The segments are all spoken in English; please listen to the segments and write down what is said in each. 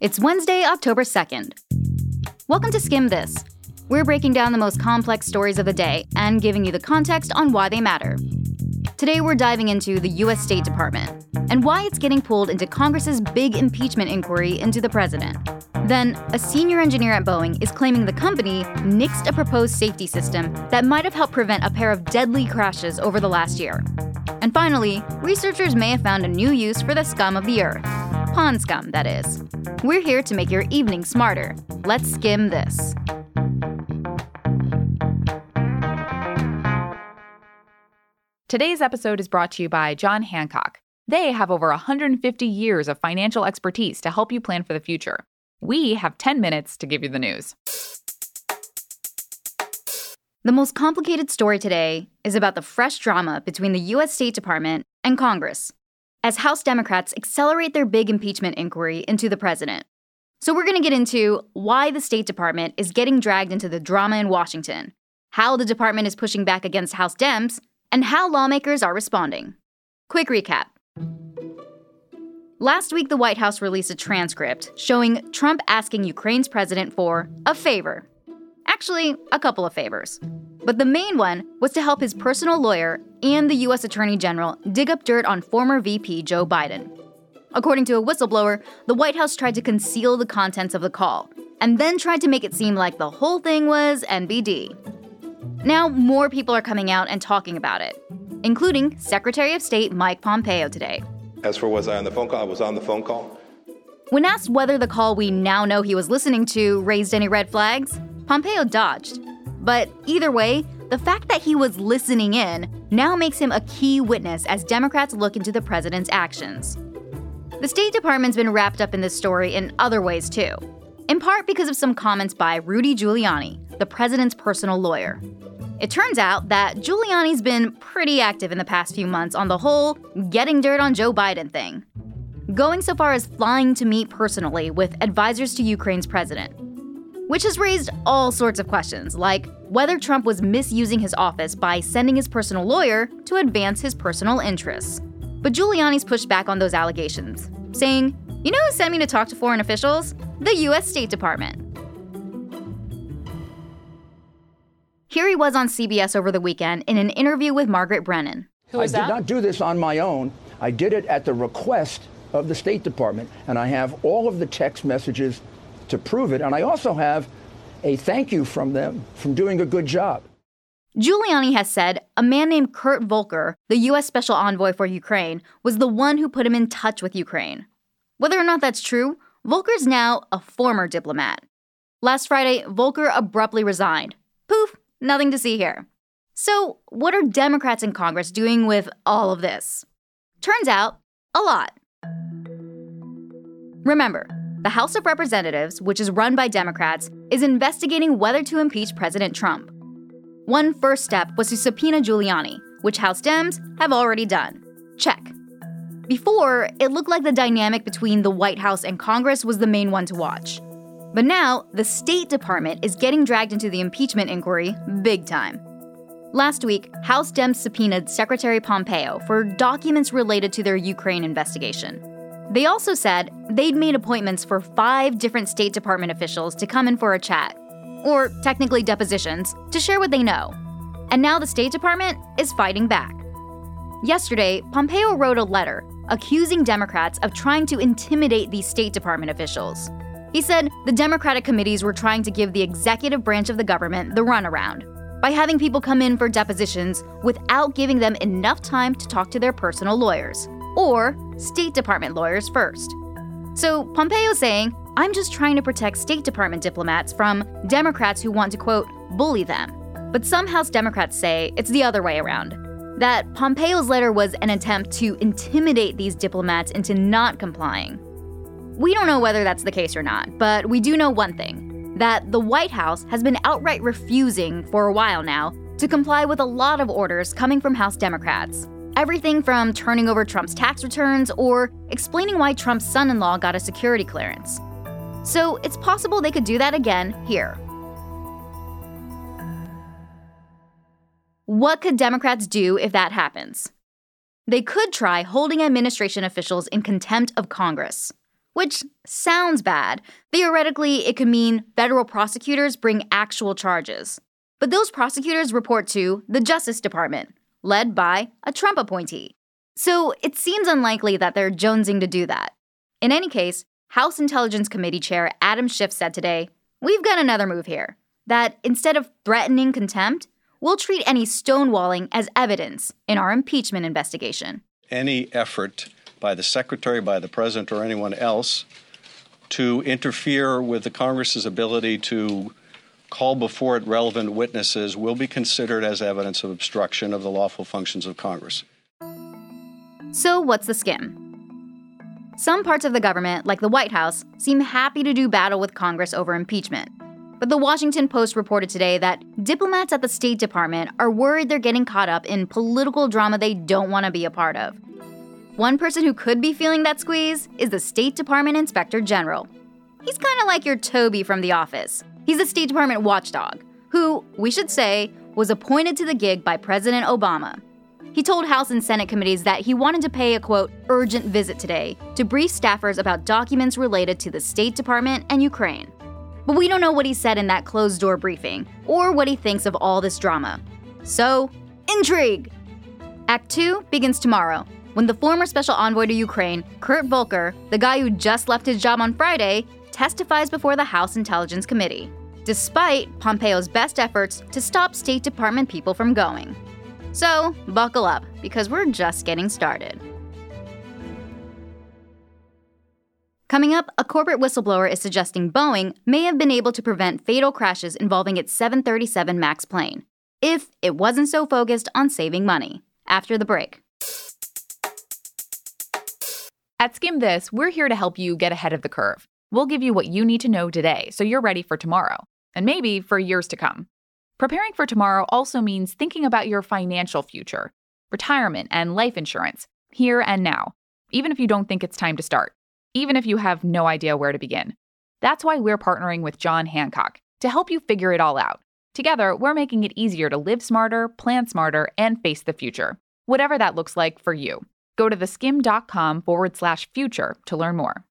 It's Wednesday, October 2nd. Welcome to Skim This. We're breaking down the most complex stories of the day and giving you the context on why they matter. Today, we're diving into the U.S. State Department and why it's getting pulled into Congress's big impeachment inquiry into the president. Then, a senior engineer at Boeing is claiming the company nixed a proposed safety system that might have helped prevent a pair of deadly crashes over the last year. And finally, researchers may have found a new use for the scum of the earth. Pond scum, that is. We're here to make your evening smarter. Let's skim this. Today's episode is brought to you by John Hancock. They have over 150 years of financial expertise to help you plan for the future. We have 10 minutes to give you the news. The most complicated story today is about the fresh drama between the U.S. State Department and Congress as House Democrats accelerate their big impeachment inquiry into the president. So, we're going to get into why the State Department is getting dragged into the drama in Washington, how the department is pushing back against House Dems, and how lawmakers are responding. Quick recap. Last week, the White House released a transcript showing Trump asking Ukraine's president for a favor. Actually, a couple of favors. But the main one was to help his personal lawyer and the U.S. Attorney General dig up dirt on former VP Joe Biden. According to a whistleblower, the White House tried to conceal the contents of the call and then tried to make it seem like the whole thing was NBD. Now, more people are coming out and talking about it, including Secretary of State Mike Pompeo today. As for was I on the phone call, I was on the phone call. When asked whether the call we now know he was listening to raised any red flags, Pompeo dodged. But either way, the fact that he was listening in now makes him a key witness as Democrats look into the president's actions. The State Department's been wrapped up in this story in other ways too, in part because of some comments by Rudy Giuliani, the president's personal lawyer. It turns out that Giuliani's been pretty active in the past few months on the whole getting dirt on Joe Biden thing, going so far as flying to meet personally with advisors to Ukraine's president which has raised all sorts of questions, like whether Trump was misusing his office by sending his personal lawyer to advance his personal interests. But Giuliani's pushed back on those allegations, saying, You know who sent me to talk to foreign officials? The US State Department. Here he was on CBS over the weekend in an interview with Margaret Brennan. Who is I that? did not do this on my own. I did it at the request of the State Department, and I have all of the text messages to prove it. And I also have a thank you from them from doing a good job. Giuliani has said a man named Kurt Volker, the U.S. Special Envoy for Ukraine, was the one who put him in touch with Ukraine. Whether or not that's true, Volker's now a former diplomat. Last Friday, Volker abruptly resigned. Poof, nothing to see here. So, what are Democrats in Congress doing with all of this? Turns out, a lot. Remember, the House of Representatives, which is run by Democrats, is investigating whether to impeach President Trump. One first step was to subpoena Giuliani, which House Dems have already done. Check. Before, it looked like the dynamic between the White House and Congress was the main one to watch. But now, the State Department is getting dragged into the impeachment inquiry big time. Last week, House Dems subpoenaed Secretary Pompeo for documents related to their Ukraine investigation. They also said they'd made appointments for five different State Department officials to come in for a chat, or technically depositions, to share what they know. And now the State Department is fighting back. Yesterday, Pompeo wrote a letter accusing Democrats of trying to intimidate these State Department officials. He said the Democratic committees were trying to give the executive branch of the government the runaround by having people come in for depositions without giving them enough time to talk to their personal lawyers or State Department lawyers first. So Pompeo saying, I'm just trying to protect State Department diplomats from Democrats who want to, quote, bully them. But some House Democrats say it's the other way around that Pompeo's letter was an attempt to intimidate these diplomats into not complying. We don't know whether that's the case or not, but we do know one thing that the White House has been outright refusing for a while now to comply with a lot of orders coming from House Democrats. Everything from turning over Trump's tax returns or explaining why Trump's son in law got a security clearance. So it's possible they could do that again here. What could Democrats do if that happens? They could try holding administration officials in contempt of Congress, which sounds bad. Theoretically, it could mean federal prosecutors bring actual charges. But those prosecutors report to the Justice Department, led by a Trump appointee. So it seems unlikely that they're jonesing to do that. In any case, House Intelligence Committee Chair Adam Schiff said today, We've got another move here. That instead of threatening contempt, we'll treat any stonewalling as evidence in our impeachment investigation. Any effort by the Secretary, by the President, or anyone else to interfere with the Congress's ability to call before it relevant witnesses will be considered as evidence of obstruction of the lawful functions of Congress. So, what's the skim? Some parts of the government, like the White House, seem happy to do battle with Congress over impeachment. But the Washington Post reported today that diplomats at the State Department are worried they're getting caught up in political drama they don't want to be a part of. One person who could be feeling that squeeze is the State Department Inspector General. He's kind of like your Toby from The Office. He's a State Department watchdog, who, we should say, was appointed to the gig by President Obama. He told House and Senate committees that he wanted to pay a quote, urgent visit today to brief staffers about documents related to the State Department and Ukraine. But we don't know what he said in that closed door briefing, or what he thinks of all this drama. So, intrigue! Act 2 begins tomorrow, when the former special envoy to Ukraine, Kurt Volker, the guy who just left his job on Friday, testifies before the House Intelligence Committee, despite Pompeo's best efforts to stop State Department people from going. So, buckle up, because we're just getting started. Coming up, a corporate whistleblower is suggesting Boeing may have been able to prevent fatal crashes involving its 737 MAX plane, if it wasn't so focused on saving money. After the break. At Skim This, we're here to help you get ahead of the curve. We'll give you what you need to know today so you're ready for tomorrow, and maybe for years to come. Preparing for tomorrow also means thinking about your financial future, retirement, and life insurance, here and now, even if you don't think it's time to start, even if you have no idea where to begin. That's why we're partnering with John Hancock to help you figure it all out. Together, we're making it easier to live smarter, plan smarter, and face the future, whatever that looks like for you. Go to theskim.com forward slash future to learn more.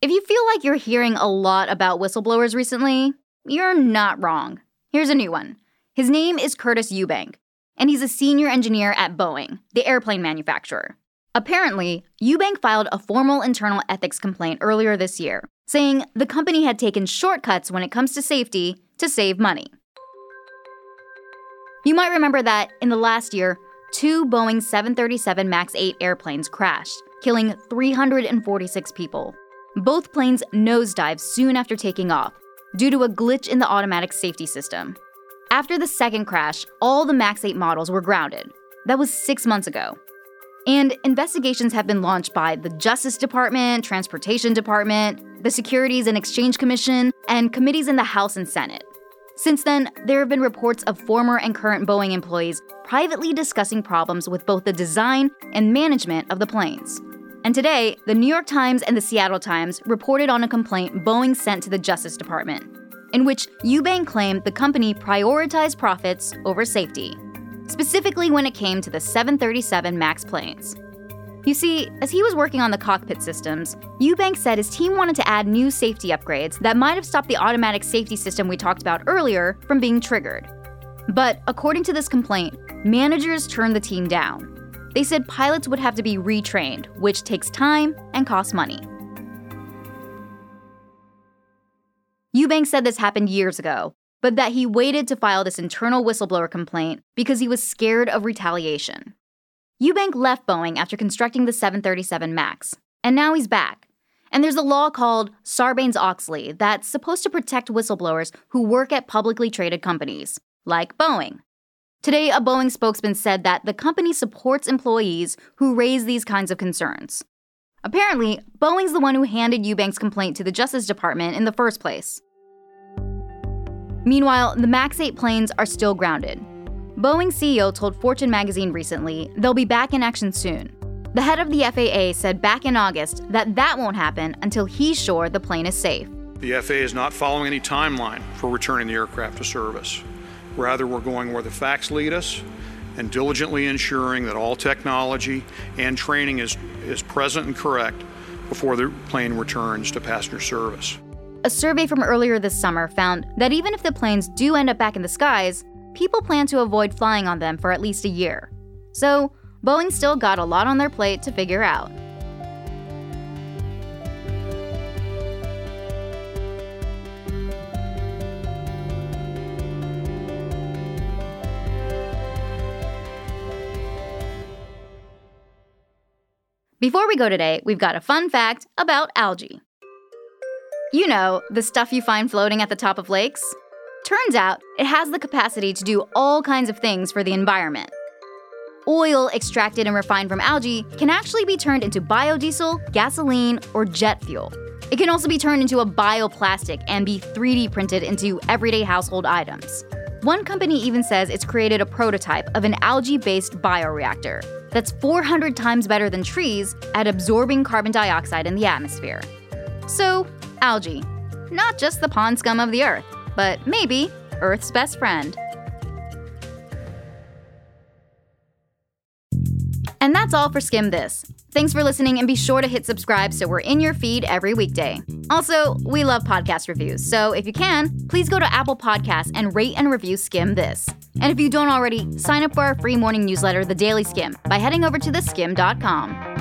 If you feel like you're hearing a lot about whistleblowers recently, you're not wrong. Here's a new one. His name is Curtis Ewbank, and he's a senior engineer at Boeing, the airplane manufacturer. Apparently, Ewbank filed a formal internal ethics complaint earlier this year, saying the company had taken shortcuts when it comes to safety to save money. You might remember that in the last year, two Boeing 737 MAX 8 airplanes crashed, killing 346 people. Both planes nosedived soon after taking off due to a glitch in the automatic safety system. After the second crash, all the MAX 8 models were grounded. That was six months ago. And investigations have been launched by the Justice Department, Transportation Department, the Securities and Exchange Commission, and committees in the House and Senate. Since then, there have been reports of former and current Boeing employees privately discussing problems with both the design and management of the planes. And today, the New York Times and the Seattle Times reported on a complaint Boeing sent to the Justice Department, in which Ewbank claimed the company prioritized profits over safety, specifically when it came to the 737 MAX planes. You see, as he was working on the cockpit systems, Ewbank said his team wanted to add new safety upgrades that might have stopped the automatic safety system we talked about earlier from being triggered. But according to this complaint, managers turned the team down. They said pilots would have to be retrained, which takes time and costs money. Ewbank said this happened years ago, but that he waited to file this internal whistleblower complaint because he was scared of retaliation. Ewbank left Boeing after constructing the 737 MAX, and now he's back. And there's a law called Sarbanes Oxley that's supposed to protect whistleblowers who work at publicly traded companies, like Boeing. Today, a Boeing spokesman said that the company supports employees who raise these kinds of concerns. Apparently, Boeing's the one who handed Ewbank's complaint to the Justice Department in the first place. Meanwhile, the MAX 8 planes are still grounded, Boeing CEO told Fortune magazine recently they'll be back in action soon. The head of the FAA said back in August that that won't happen until he's sure the plane is safe. The FAA is not following any timeline for returning the aircraft to service. Rather, we're going where the facts lead us, and diligently ensuring that all technology and training is, is present and correct before the plane returns to passenger service. A survey from earlier this summer found that even if the planes do end up back in the skies, people plan to avoid flying on them for at least a year. So, Boeing still got a lot on their plate to figure out. Before we go today, we've got a fun fact about algae. You know, the stuff you find floating at the top of lakes? Turns out it has the capacity to do all kinds of things for the environment. Oil extracted and refined from algae can actually be turned into biodiesel, gasoline, or jet fuel. It can also be turned into a bioplastic and be 3D printed into everyday household items. One company even says it's created a prototype of an algae based bioreactor that's 400 times better than trees at absorbing carbon dioxide in the atmosphere. So, algae. Not just the pond scum of the earth, but maybe Earth's best friend. And that's all for Skim This. Thanks for listening and be sure to hit subscribe so we're in your feed every weekday. Also, we love podcast reviews, so if you can, please go to Apple Podcasts and rate and review Skim This. And if you don't already, sign up for our free morning newsletter, The Daily Skim, by heading over to theskim.com.